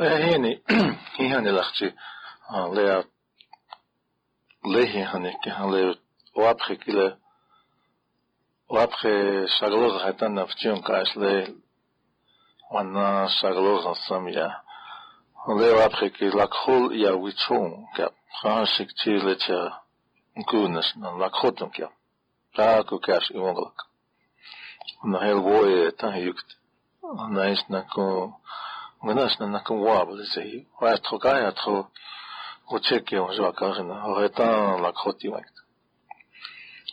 Heni, ihani lahti, lea, lehi haneke, le, wapre kile, wapre shagloz hatan naftion kaas le, wana shagloz samya, le wapre ki lakhol ya wichon, kap, khanshik chi le cha, nkunas, na lakhotum kap, ta ku kash iwonglak. Na hel woe ta ganasna naka wabla zehi wa atro kai atro ocheke on jo akarina oreta la kroti wakt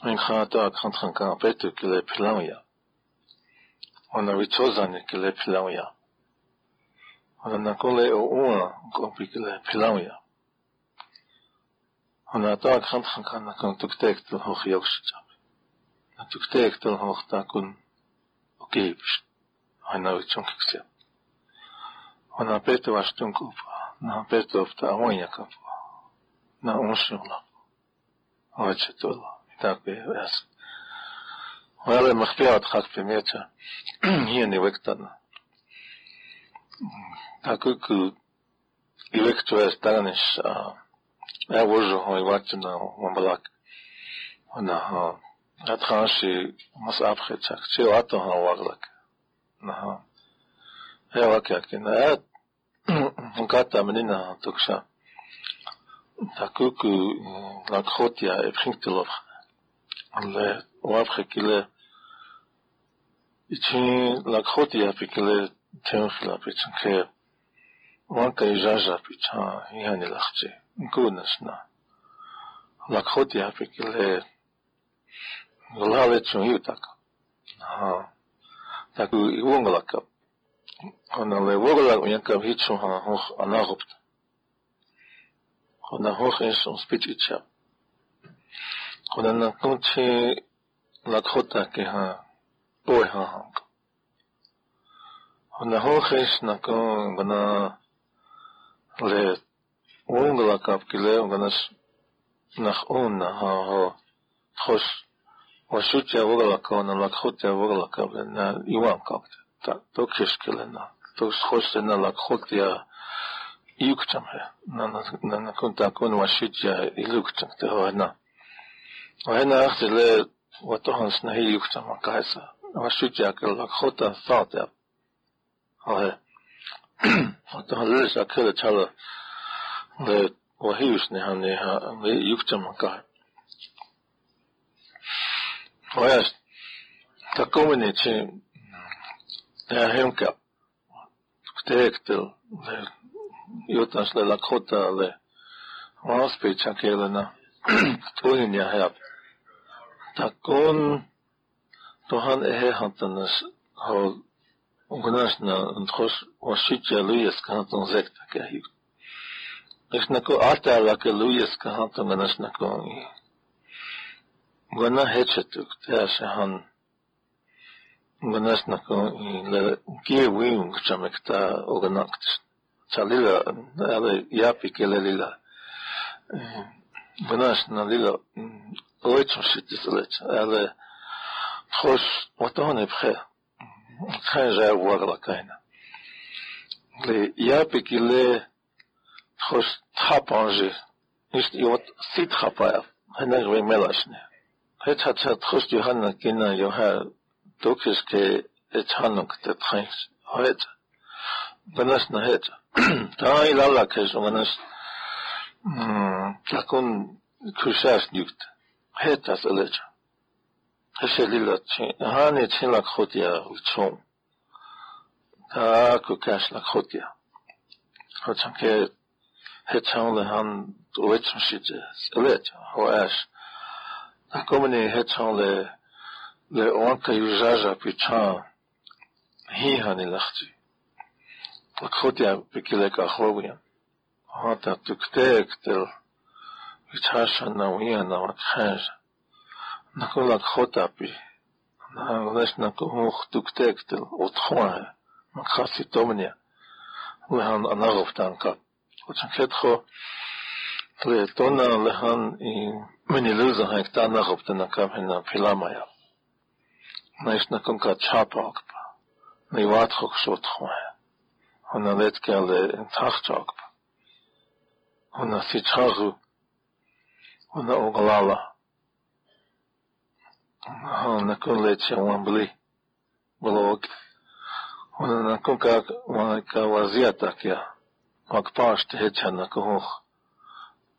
en khata akhan khan ka pet ke le pilauya ona vichozane ke le pilauya ona nakole o una kompi ke le pilauya ona ta akhan khan kan kan tuktek tu hokh yokshcha tuktek tu hokh ta kun okey ana vichon kiksya ona petovaston kupa, na petovta onjaka na unšula. Hoće to, tako je jasno. Vele mahpijat hak primjeća, nije ni vektana. Tako ku i lektu je staniš, a ja vožu hoj ovaj, vaću na mambalak. Ona, at hanši mas abhećak, če vato hoj vaglak. Aha. Ja vakjak, na et, gata menina toksha. תקוקו לקחותיה הבחינקטלוב. ואהבך כלה איצ'י לקחותיה וכלה תמחילה פיצ'נקר. וואנקה איז'אז'ה פיצ'ה יעני לחצי. גודנסנה. לקחותיה וכלה גולה לצ'ון יותק. תקו איוונגלקה. Ana le vogla un yak kam hit shon ha hoch ana rupt. Ana hoch es un spitzitsha. Und dann kommt sie nach Hotta ke ha boy ha ha. Und dann hoch es na ko bana le ungla kap ke le und das nach un ha ha khosh was shut ja vogla ko na lakhot ja vogla ka na iwan kapte. dokjeskilena, dokhostena lakhotja yuktam he, na na na kunta kunwa shidja iluktam te hoena. Hoena achtele watohans na hiluktam akaisa, wa shidja ke lakhota thata. Hohe. Watohan lilis akele tala le wahius ne han ne ha le yuktam akai. Hoyas, takomene chim להרקה, direkte juutalaiselle Lakotalle Raaspitsan kielenä tulin ja herra. Takon tuhan ehehantanas hol ungnasna ntros ositja lujas kahantan zekta kehit. Nes nako atala ke lujas kahantan ganas nako. Gana hetsetuk, teasehan le kie wing chamekta oganakt. Chalila ale yapi kele lila. Ганасна lila oichon shitisalet. Ale khos otone phe. Très ja voir la kaina. Le yapi kele khos trapanje. Ist yot sit trapaya. Hana gwe melashne. Het hat hat khos johanna kina yoha dokis ke echanuk te trins het. Banas na het. Ta ilala ke zomanas mm, takun kushas nyukt. Het as elecha Heselila hani chin lak khotia uchon ta kukash lak khotia. לאורנטה יוז'ז'ה פיצ'ה, היא הנלכתי. לקחותיה בקילק אחוריה. אורנטה תוקתק תל פיצ'ה שנאויה נאוותחז. אנחנו לקחותה פי. נאוולש נקוח תוקתק תל אותחוה. מקחסי טומניה. להן ענרוב תנקה. וצ'נקטחו Tore tona lehan i meni luza hek ta nagop tana kam hena pilamaya. ნიშნაკონკა ჩაპაკპა მე ვათხო ხშოთხმა она веткале тахчакпа она сичагу она оглала она колече уамбли блог она наконка мака вазиатакя как паште хечана кох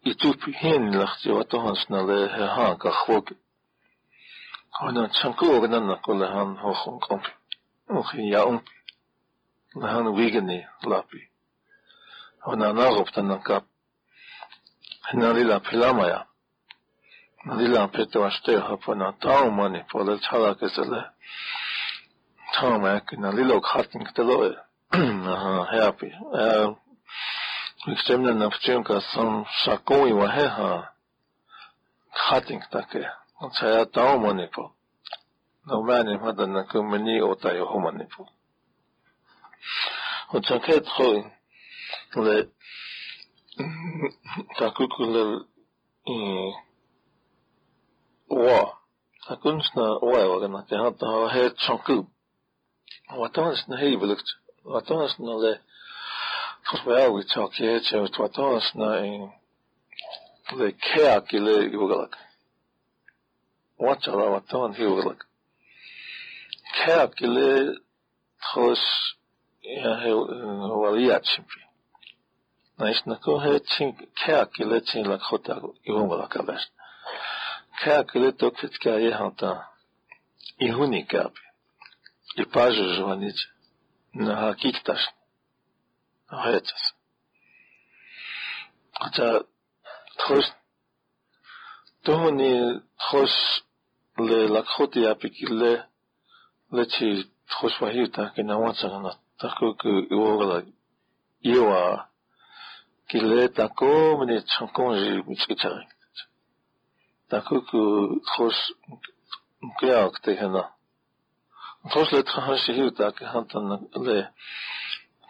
и тут хин лахти ватохан шнале ха как хвоги ko hoch. Itupi hin lacht je wat ons na le ha ka khwog. Honna chanku oganana ko le han hoch on komp. Och ja umpi. Han wigeni lapi. Ona narop tanaka. Nalila pilamaya. Nalila peto ashte hapona tau mani pola chala kesele. Tau mak nalilo khatin ktelo. Aha happy. Extremna nafchunka son shakoi wa heha. Khatin ktake. Chaya tau mani po. No mani madana kumani otayo homani po. Und så kan jeg tro, at der kunne kunne øh, ord, der kunne sådan ord, jeg var gerne, det der har chunket. Og sådan helt vildt, der sådan til, der sådan en, øh, i. Hvad der var der helt vildt. Kær gilde, trods waliya chimpi. Nais na ko he ching kya kile ching la khota ihun wala kalas. Kya kile to kit kya ye hanta ihuni kapi. И паже звонить на хакикташ. Хаяцас. Хотя тхос тохни ללקחו אותי הפיקילה לצ'י תחוש והיותה כנאוון סרנה תחכו כאירור אליי איואה כילה תקו מנצחנקום מצקיצרים תחכו כתחוש מוקלע כתהנה תחוש לתחכה שהיותה כהנתן ל...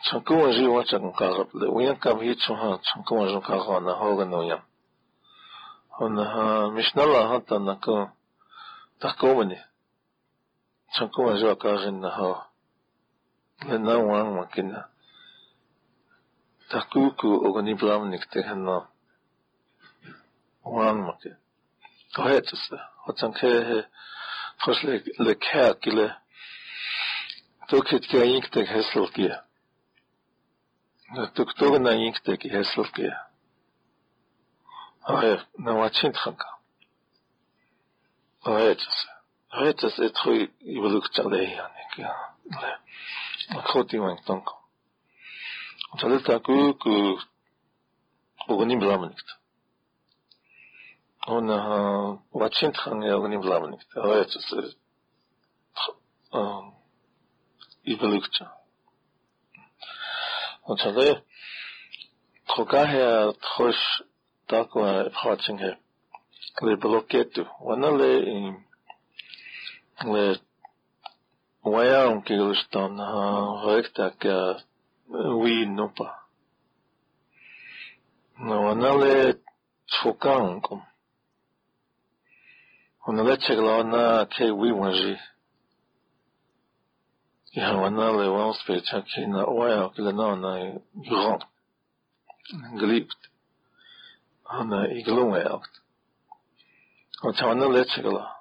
Chankuma ji wa chang ka rap le uyan ka bhi chuha chankuma jo ka khana ho ga no yam. Hona ha mishnala hata na ko nako tako mene chankonji karin na hoga. na wang makina. Takuku ogani blamnik te hana wang makin. Kohetsa, hotan ke he fos le le kær kile. Tukit ke ink te hesel kia. Tuk tuga na ink te ki hesel kia. нравится. Нравится это твой и вдруг чалеянек. Хоти ванг тонко. Чале такой к огни бламникт. Он вачинт хан я огни бламникт. Нравится это и вдруг ча. Он чале Хокахе тхош такое вхватинге. le bloqueé. Wana le eh, le waya on ha rekta ka eh, wi no pa. No wana le tfokan kom. Wana le chegla na ke wi wanji. Ja wana le wans pe chaki na waya kilana na grand. Geliebd. ana ik loon. 어쩌는 레츠글라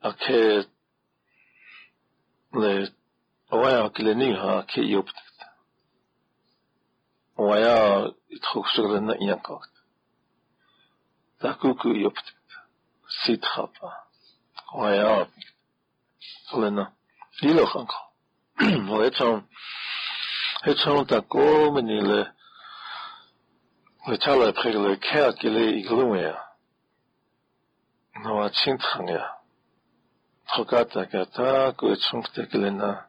아케 레 와야 클레니 하케 요프트 와야 이트혹스글나 이양코 다쿠쿠 요프트 시트하파 와야 클레나 딜로한코 와야참 해참 다고 메닐레 le tala près le cœur qu'il est glowé. иенгт Wanneer het dan wie was ik nog tuk tek te jaagt.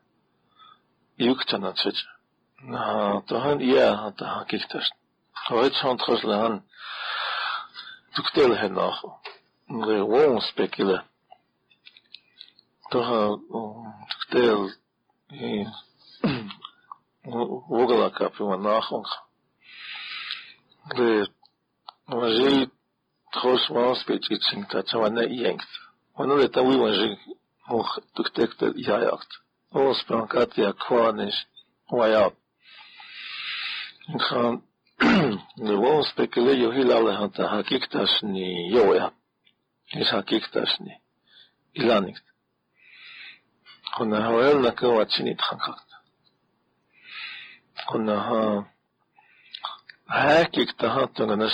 Ons sprakat ja kwanis Wajab. Gaan de won spekule yo hilale hanta hakiktas ni joja. Cosmos Becsicsink, Csavanne Ienkt. Он это выложил, мог тыктекта яякт. Ос пранкат я кванеш ваят. Хан Нивон спекеле йогил алеханта хакикташни йоя. Ис хакикташни. Иланикт. Кунаха вайл накава чинит хакакт. Кунаха хакиктахат тоганаш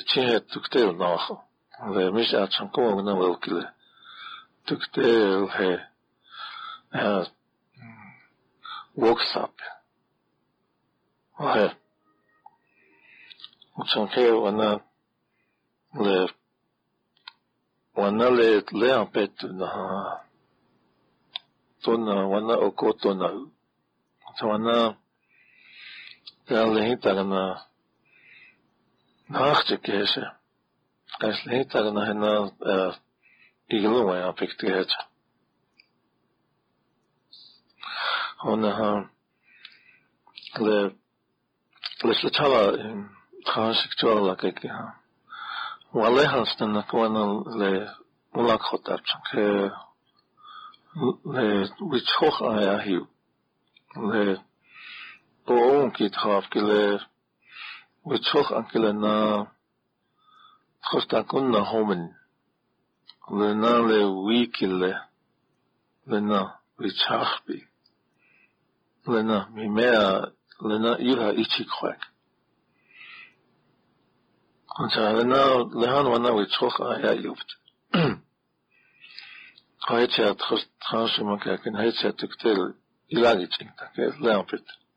tinha tuktel nāhu. Le mēs jāčam kungu nevilkili. Tuktel he voksapi. Le. Učam he vana le vana le lean petu na tona vana okoto na u. Vana lean hitara na mi hat le na ira ichi kwek. Ontzettend lehan wana we le ja juft. Hij le trouwens maar kijken, hij het tuktel ilagicing, tak leampet. So le leampet ook i tuktek de lila de ta ko kelena jopte. Chilena unlak khotap chankelena wech met. Lena chanku. Ke hogna ukia. Ona le vocheke ke leglo hamani. Hij het Sankelena vučoh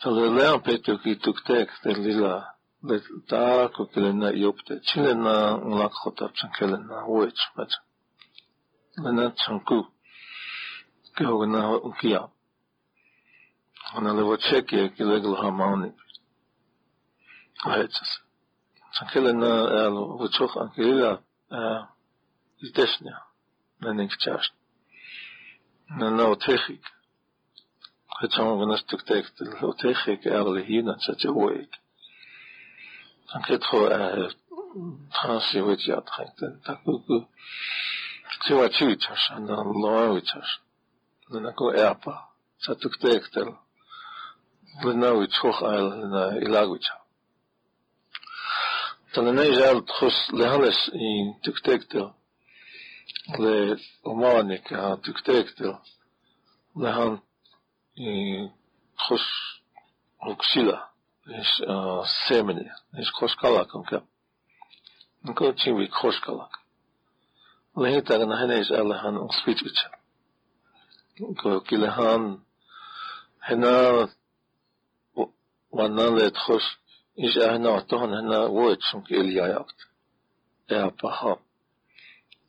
Тогда петуки туктек телила. Да, кукелена ёпте. Чилена лакхота псанкелена уэч мэт. Лена чанку. Кёгна укия. Она лево чеки, ки легла хамауни. Аэцас. Чанкелена элу вучох анкелила. Издешня. Ленинг чашн. Нана отехик. Vichas. Na ko erpa. Sa tuk tek tel. Lena vichoh al na ilag vichas. Tananejal tchus lehanes in tuktektel. Le omanik ha tuktektel. Lehan in tchus huksila. Is semeni. Is koshkalak onke. Nko chimvi koshkalak. Lehita gana hene is alehan on switchicha. Ko kilehan hena wana le tchus is er nou toch een woord som kelia jakt. Ja, paha.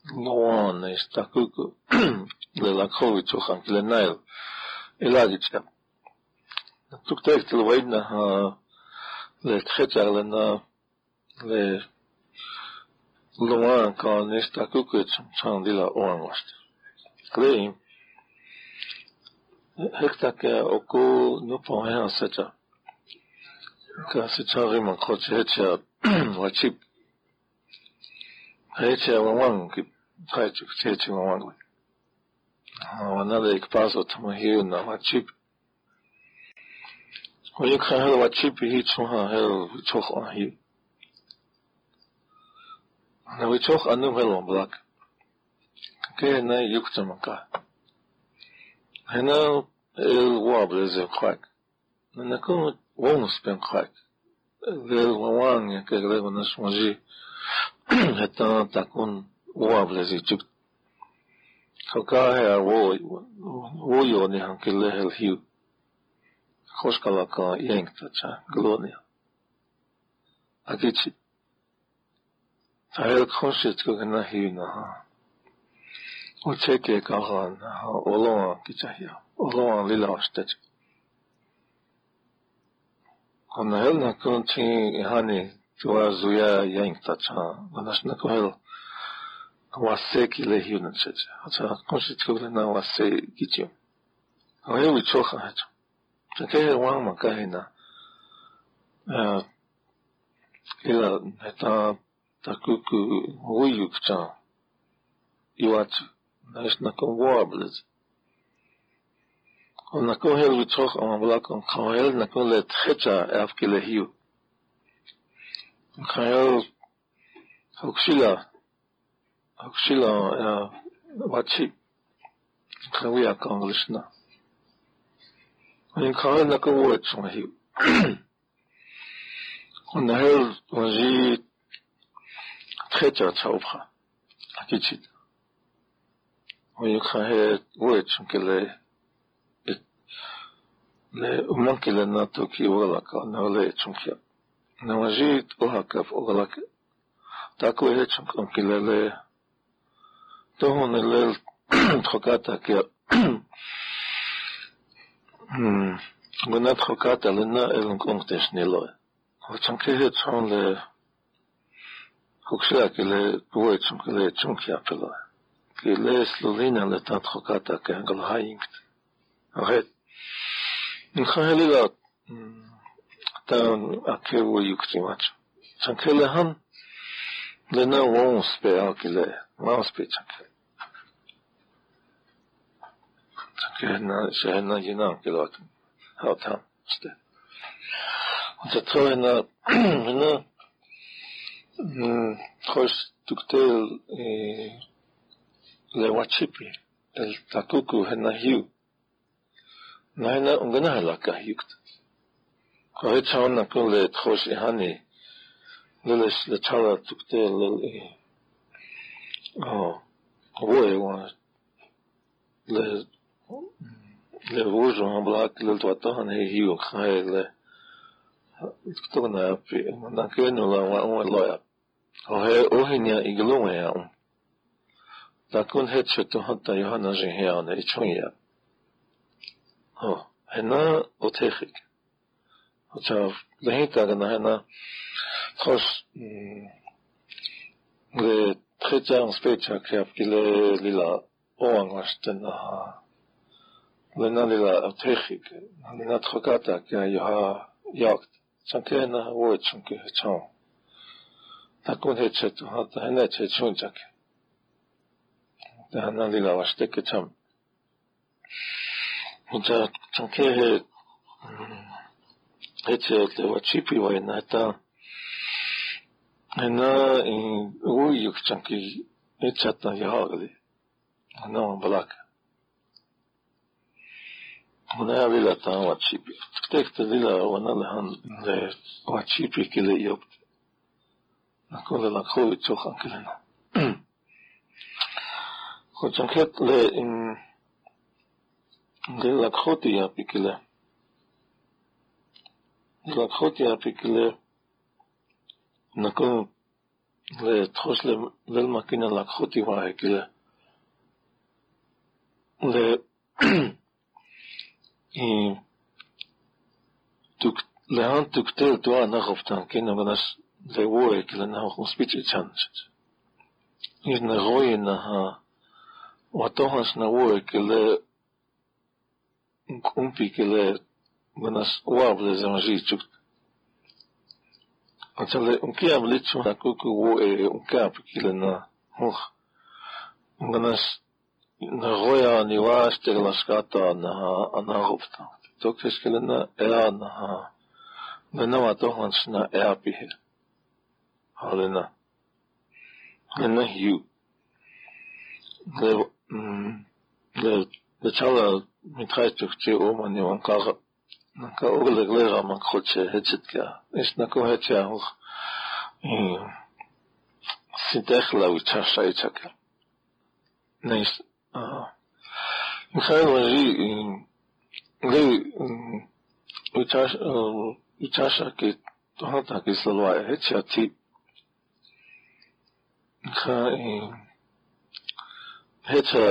Noan is takuku. Le lakovi toch aan kile nail. Ilagitja. Tuk tek til weidna ha le tchetjar элазичка. Тук текстил война ле тхечаг ле на ле луан кан иста кукуч чандила оанвашт. Крейм ჰექტაკე ოკუ ნუ პოეა საჭა გასაჩარი მან ხოჩეჩა ვაჩი ჰეჩა ვამან კი ფაჩი ჩეჩი ვამან another puzzle to na wachip. When you can help wachip, he chung ha hell choch on he. Na we choch anu hell on black. Okay, na yuk chamaka. Hena el wobble is a quack. Na na kum wong spin quack. Lel wawang ya kagre wanash moji. Hetan takun wobble is a chip Sokahe a uh, vuojonihan kyllä lehel hiu. Koskallakaan jengtätsä, glonia. A kitsit. Tahel konsit kukena hiunaha. Mut sekin kahan oloa kitsähiä. Oloa lilaustet. On helna kunti ihani tuazuja jengtätsä. Vannas nakohella. 왔세기 레히온체제 하자 콘시트그레 나 왔세기죠 왜 우초하 하죠 저게 왕만 가이나 어 이라 했다 такую ую пча иват знаешь на ком воблет он на ком хел вицох он была ком хел на ком лет хеча афки лехиу хел хокшила Schiller watchi krawia konglishna. Nin kawin na kawo tsung hi. Und nachher war sie Tretja Zaubra, Akichit. Und ich kann hier Ruhe zum Kele, le umlankele na toki ugalaka, na ole zum Kele. Na wajit uhakaf ugalaka. Так вы этим конкилеле kael wo chong kile le umanki le na toki ogalaka na le chunkia. Na majit ohakaf ogalaka. Tako e chunki le le toho ne le trokata kia Gona trokata le na elon kongtes ni Lena Wonsbergle, Mausbitschak. Henne Jinankelat, Hauthamste. Und der na, Henne, Trost Duktel, Lewachipi, El Takuku, na Hiu. Nein, und genau, Laka Hiukt. Korrekt schauen, dann können wir Trost Ihani, نلش لچانا تكتين لل آه قبوي وأنا ل لروجو هم بلاك للتواتان هي هيو خاي ل تكتونا في نكينو لا وأنا لويا وهي اوهنيا اغلوما يا تكون هتشتو حتى يوهانا جهيانا اتشويا آه هنا اوتيخيك وتشاف لهيتا هنا Trossen で、トレジャーンスペーチャークヤプキレリラ、オアンガシテナ、レナリラ、テヒク、ナリナトカタキヤヨハ、ヤク、チャンケナ、ウォイチャンケチョン。タコンヘチェト、ハタヘネチェチュンチャケ。ダナリラはしてけちゃん。じゃあ、チャンケヘ、ヘチェテワチピワイナタ、هنا رويك تنكي يتشطن يهاغلي هنا بلاك هنا بلا تان واتشيبي تكتك تدلا وانا لهن واتشيبي كلي يبت نقول لك خوي تشوخان كلنا خوتنكت لي ان دلك خوتي يا بكلا دلك خوتي يا بكلا Nakon le trosle vel makina lak khotiva ekile. Le и тук леан тук тел тоа нахофтан кена ванас ле воек ле нахофтан спичи чанчит. Ир на гои на ха ватоханс на воек ле кумпи ле ванас уав ле замажи чук Anchale, unki ablichu, nakuku wo e unki apikilena, huh, unganas, nagoya niwash teglaskata anaha, anahopta. Tokeskilena ea anaha, ganama tohansna ea pihe. Halena. Ganna hiu. Le, le, le chala, mitrajtuk ti oma niwan kaga. ნაკა ოგლეგლეღა მაქხოჩე ჰეჩეთკა ეს ნაკო ჰეჩა უხ სიტეხლავი ჩაშაიჩაკა ნეს მიხაილ ვაჟი ლევი უჩაშ უჩაშაკი თონატაკი სოლვა ჰეჩათი ხა ჰეჩა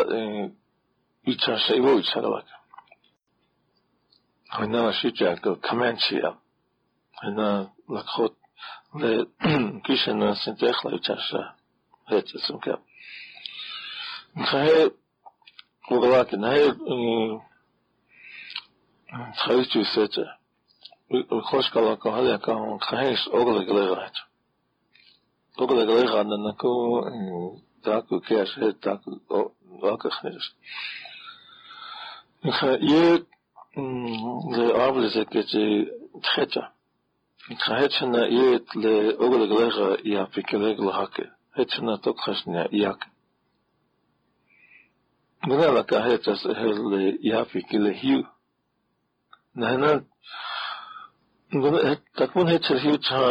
უჩაშა ივოიჩარავაკა она шичарка каменчия она лакхот ле кишена синтехла чаша это сумка хай углаки най хайчу сеча хошкала кохаля кам хайш огле глегач огле глегана нако так кеш так вакахнеш хай خيش خهي لأبل زكتي تختا خهيتشنا يت لأغلق لغاية يا بكليغ لهاكي هيتشنا تقخشنا ياك Ngala ka hetas hele yafi kile hiu. Nahana ngala takmun hetas hiu cha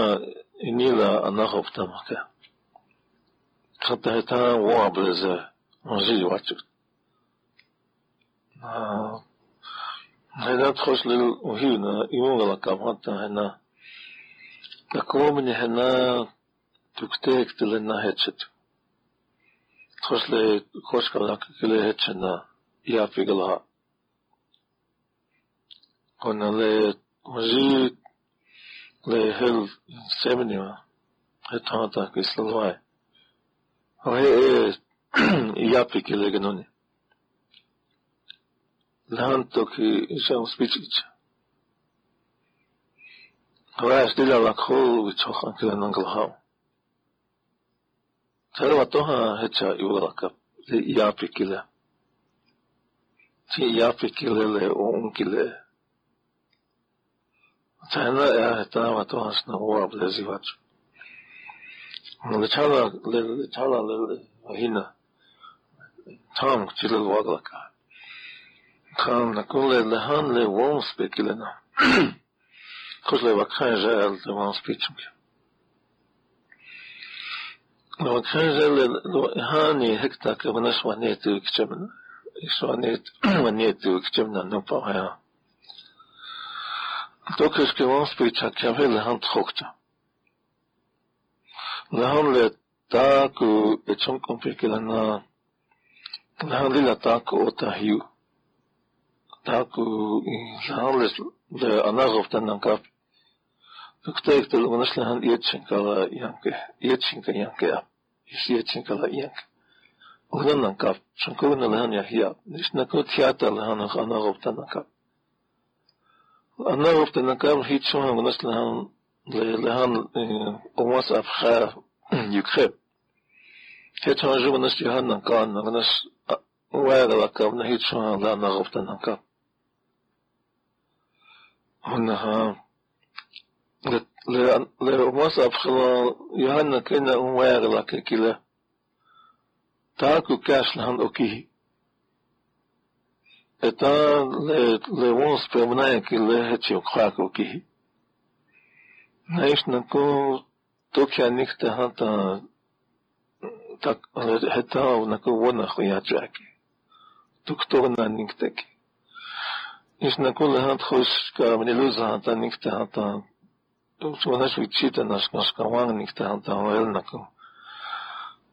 inila anahof tamaka. Kata heta wableze anji wachuk. هنا تخش للهينا يمون لك حتى هنا تقوم من هنا تكتيك تلنا هتشت تخش لي خوش كلاك كله هتشنا يا في قلها هنا لي مجيد لي هل سيمنيما هتاتا كيسلواي وهي ايه يا في كله جنوني ლანტოკი ჟამს ბიჭიჭა ვაას დილალა ქოუვი ჩოხან ქილანან გლაჰავ ჩერვა ტოჰა ჰეჩა იულაკა იაფიკილე ჩი იაფიკილელე უნკილე ჩანა ეთავა ტოჰასნა უაბლე ზივაჩ ჩალა ლე ჩალა ლე ჰინა თამ ჩილელ ვაგლაკა تخام نكون لهان لي وون سبيت لنا خوش لي وكخان جال لي وون سبيت لو وكخان جال لو هاني هكتا كبنا شوانيت وكتمنا شوانيت ونيت وكتمنا نبا هيا دوكش كي وون سبيت شاكافي لهان تخوكتا لهان لي تاكو اتشنكم فيك لنا لهان لي لتاكو وتهيو так жалыс да анагофтаннан кап Туктайктыл унышлахан етчинкала янке етчинка янке ис етчинкала янке Угнаннан кап шанкугналахан яхия нишнако тиаталахан анагофтаннан кап анагофтаннан кап хитсухан унышлахан لهان قواس أفخا يكخب هيتشان جبنس يهان نقان نغنس وعد وكاب نهيتشان لا نغفتن نقاب هنها لمصعب خلا يهنا كنا وير لك كلا تاكو كاش لهن اوكي اتا لونس بمنايا كلا هتشي وخاك اوكي نايش نكو توكيا نكتا هتا tak heta nako wona khoya jaki Lyssna, kolla han tjuska, men det lösa han ta nikta han ta. Så han skulle chita när ska ska vang nikta han ta och elna ko.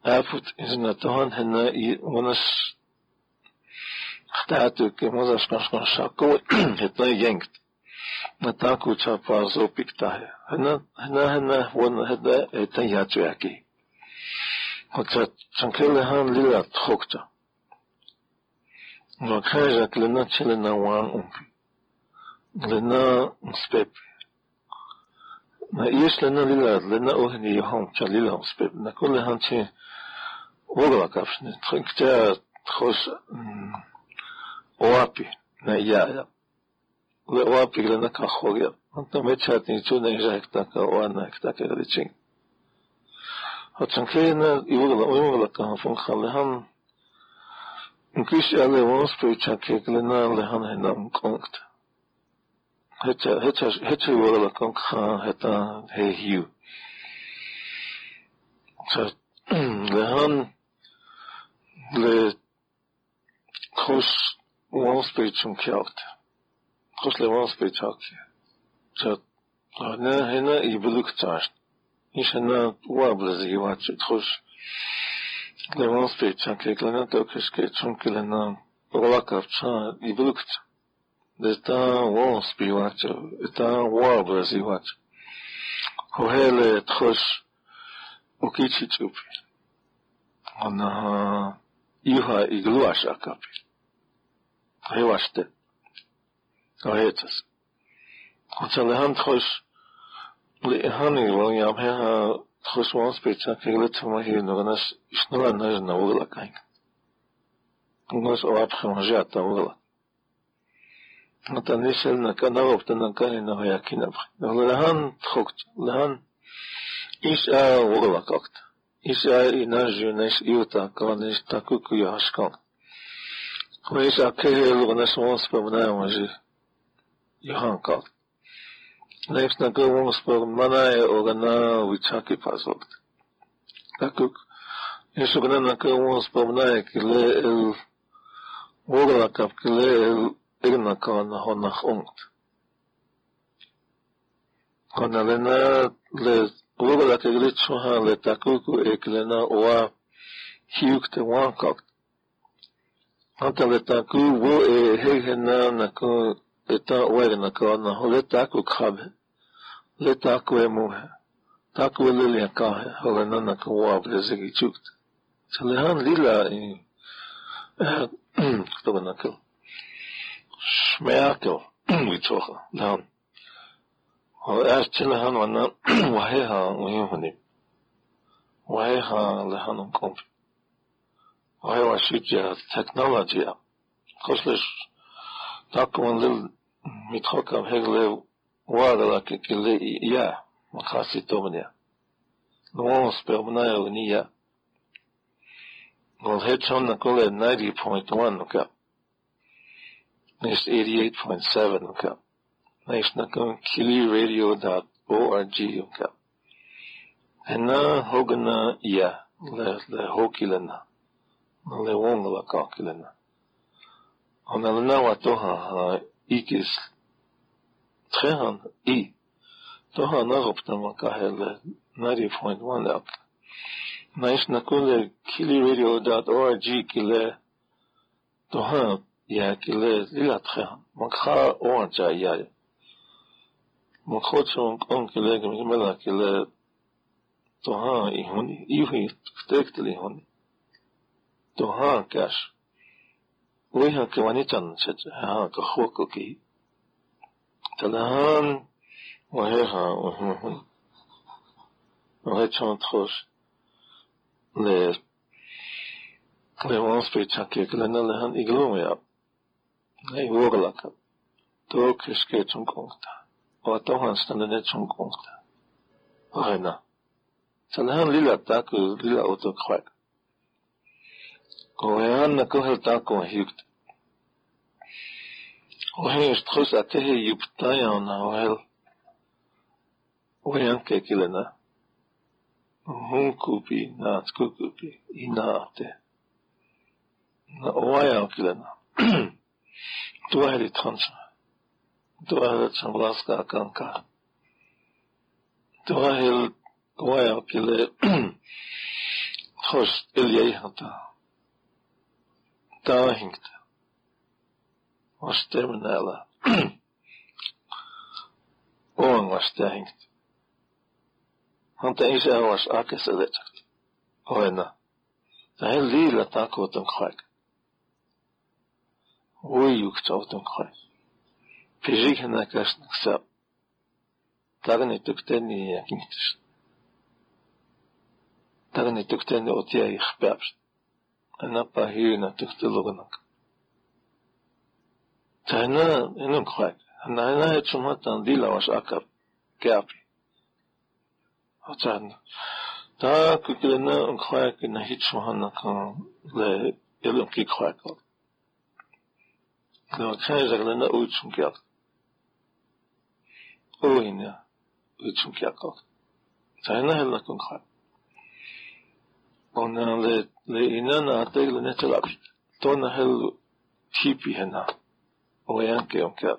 Afut isna ta han henne i onas htatu ke moza ska ska shako hetna yengt. Na ta ku cha pa zo pikta he. Hena hena hena won heda etan yatu yaki. Hoca çankele han lila tokta. Makhayak lena chelena wan umpi. Lena mspep. Na yesh lena lilad, lena ohni yoham cha lila mspep. Na kol lehan che ogla kafshne. Trinkta tchosh oapi na yaya. Le oapi lena kachoria. Antamet chat nitzu na yakta ka oana yakta ka riching. Hat schon kleine, ich wurde da umgelegt, von Khalehan, וכביש אלה רוס פריצ'ה כגלנה להן הינם קונקט. היצ'ה וולה לקונקחה הייתה היהו. להן לכוס רוס פריצ'ם קיאלט. כוס לרוס פריצ'ה קיאלט. הנה איבלו קצת. איש הנה וואב לזה יוואצ'ה. תחוש demonstriția că eclagată că sketchunchile na rolakavča i vlukč. Da ta wo spivača, ta wo obrazivača. Hohele tchoš ukiči čupi. Ona juha igluaš akapi. Hevašte. Ahecas. Oca lehan tchoš li ehani lo jam heha Хрусманов спектакля Тимофеевна, она снова нажна угла канька. Гос лапхам жата угла. Натан весел на канавов, то на кани на воякинов. Лахан тхокт, лахан иса угла как-то. Иса и нажи нас юта, канес такуку яшкал. Хмейса кэлэ луганас монспа мнаем ажи. Яхан как-то. наистина гълвам според мен е огъна вичаки пазот. Както еш огъна на гълвам според мен е киле ел горла кап киле ел игна кана хонах унгт. Коналена ле горла кегле чуха ле такуку еклена оа хиукте ванкакт. Антале таку во е хегена на кон está वैरनकाना होवे ताको खाबे ले ताको मुहे ताको ले काहे होवे नना को वाबे зеги чукт चलेхан лила и кто бы накил шмякил витоха дан هو چلهان وانا وهيها وهي هني وهيها لهان قوم وهي وشيت تكنولوجيا قصلش تاكو من מתחוקם הגלה וואדלה ככלי יא, מחסי תומניה. נורון ספר מניה וניה. Well, head shown the goal at 90.1 look. Next 88.7 look up. Next na kung kiliradio.org look up. And na iya. Le, le hokilena. na. Le wong la kakila na. Watoha ha ikis tchehan i. Toha naroptaman kahelle narifhoin vanakle. Naishna kule kiliradio.org kile toha ya kile lila tchehan. Mankha oranja ya. Mankhochon onkile gmela kile toha ihuni. Ihi tektel ihuni. Toha kash. Wiha ke wanichan chet ha ka khoko ki. Talahan waheha uhun. Wahechon trosh. Le le wanspe chake kile na lehan iglum ya. Nei woglaka. To kiske chun kongta. O tohan stande chun kohel taku hiukt. Ohen is trus kosa tehe juptajana ohel. Ohen kekilena. kilena. Hun kupi na skukupi ina. Na oaya kilena. Tua heli transa. Tua heli chamblaska akanka. Tua heli oaya kile. Tros iljei Taahingta. Osterminala. Oon was taahingta. Hanta isä was akessa letsakt. Oena. Tähän liillä takotan kaik. Uijuk tautan kaik. Pisikhänä käsnäksä. Tarni tykteni ja kiitos. Tarni tykteni otia ihpäpstä. أنقى هنا تختلغنك تهنا إنك خاك أن هنا يتشمها تنزيل واش أكر كافي أتعنا تاك كلنا خاك إن هيتشمها نكا لا يلم كي خاك لو كان جغلنا أوتشم كاك أوهنا أوتشم كاك تهنا هلا كن خاك ona le le inana ateg le netelap tona hel shipi hena oyanke onka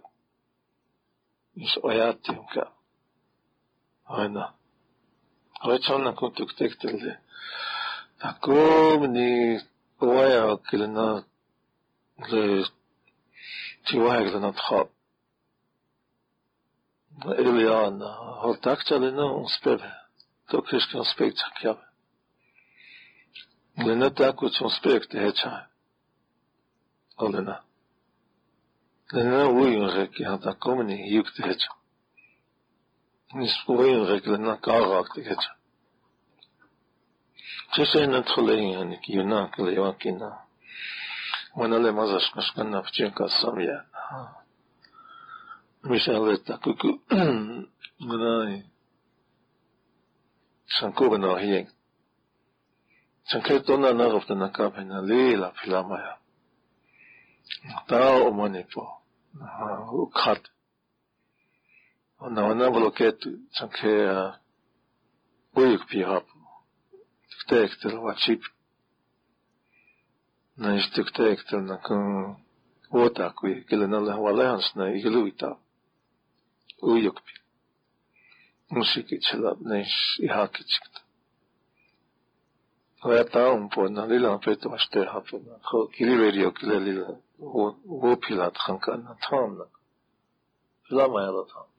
is oyati onka ana rechona kuntuk tektelde takom ni oya kilna le tiwag le natkhab Eliana, har takta lina, hon spelar. Då kanske hon spelar, tack jag. ali ne tako ćemo sprek tehećaj. Ali ne. Ne uvijek rekli, a tako meni juk tehećaj. Nismo uvijek rekli, na karak tehećaj. Чеше на тхлея ни кина клева кина. Манале мазаш кашкана вченка самья. Мишале такуку гнай. Шанкова на хиек Sankhya Tona Narovdanaka Bhaina Leela Philamaya. Tao Omanipo. Ukhat. Nawana Valoketu Sankhya Uyuk Pihapu. Tukteektel Vachip. Näis tukteektel Nakun Otakui, kelle nalle Valehans näi Iluita. Uyuk Pihapu. Musiikitsella näis ihakitsikta. והטעם פה, נעלי להפט משתה הפן, כאילו יריו, כאילו לילה, הוא פילת חנקן, הטעם. למה היה לו טעם?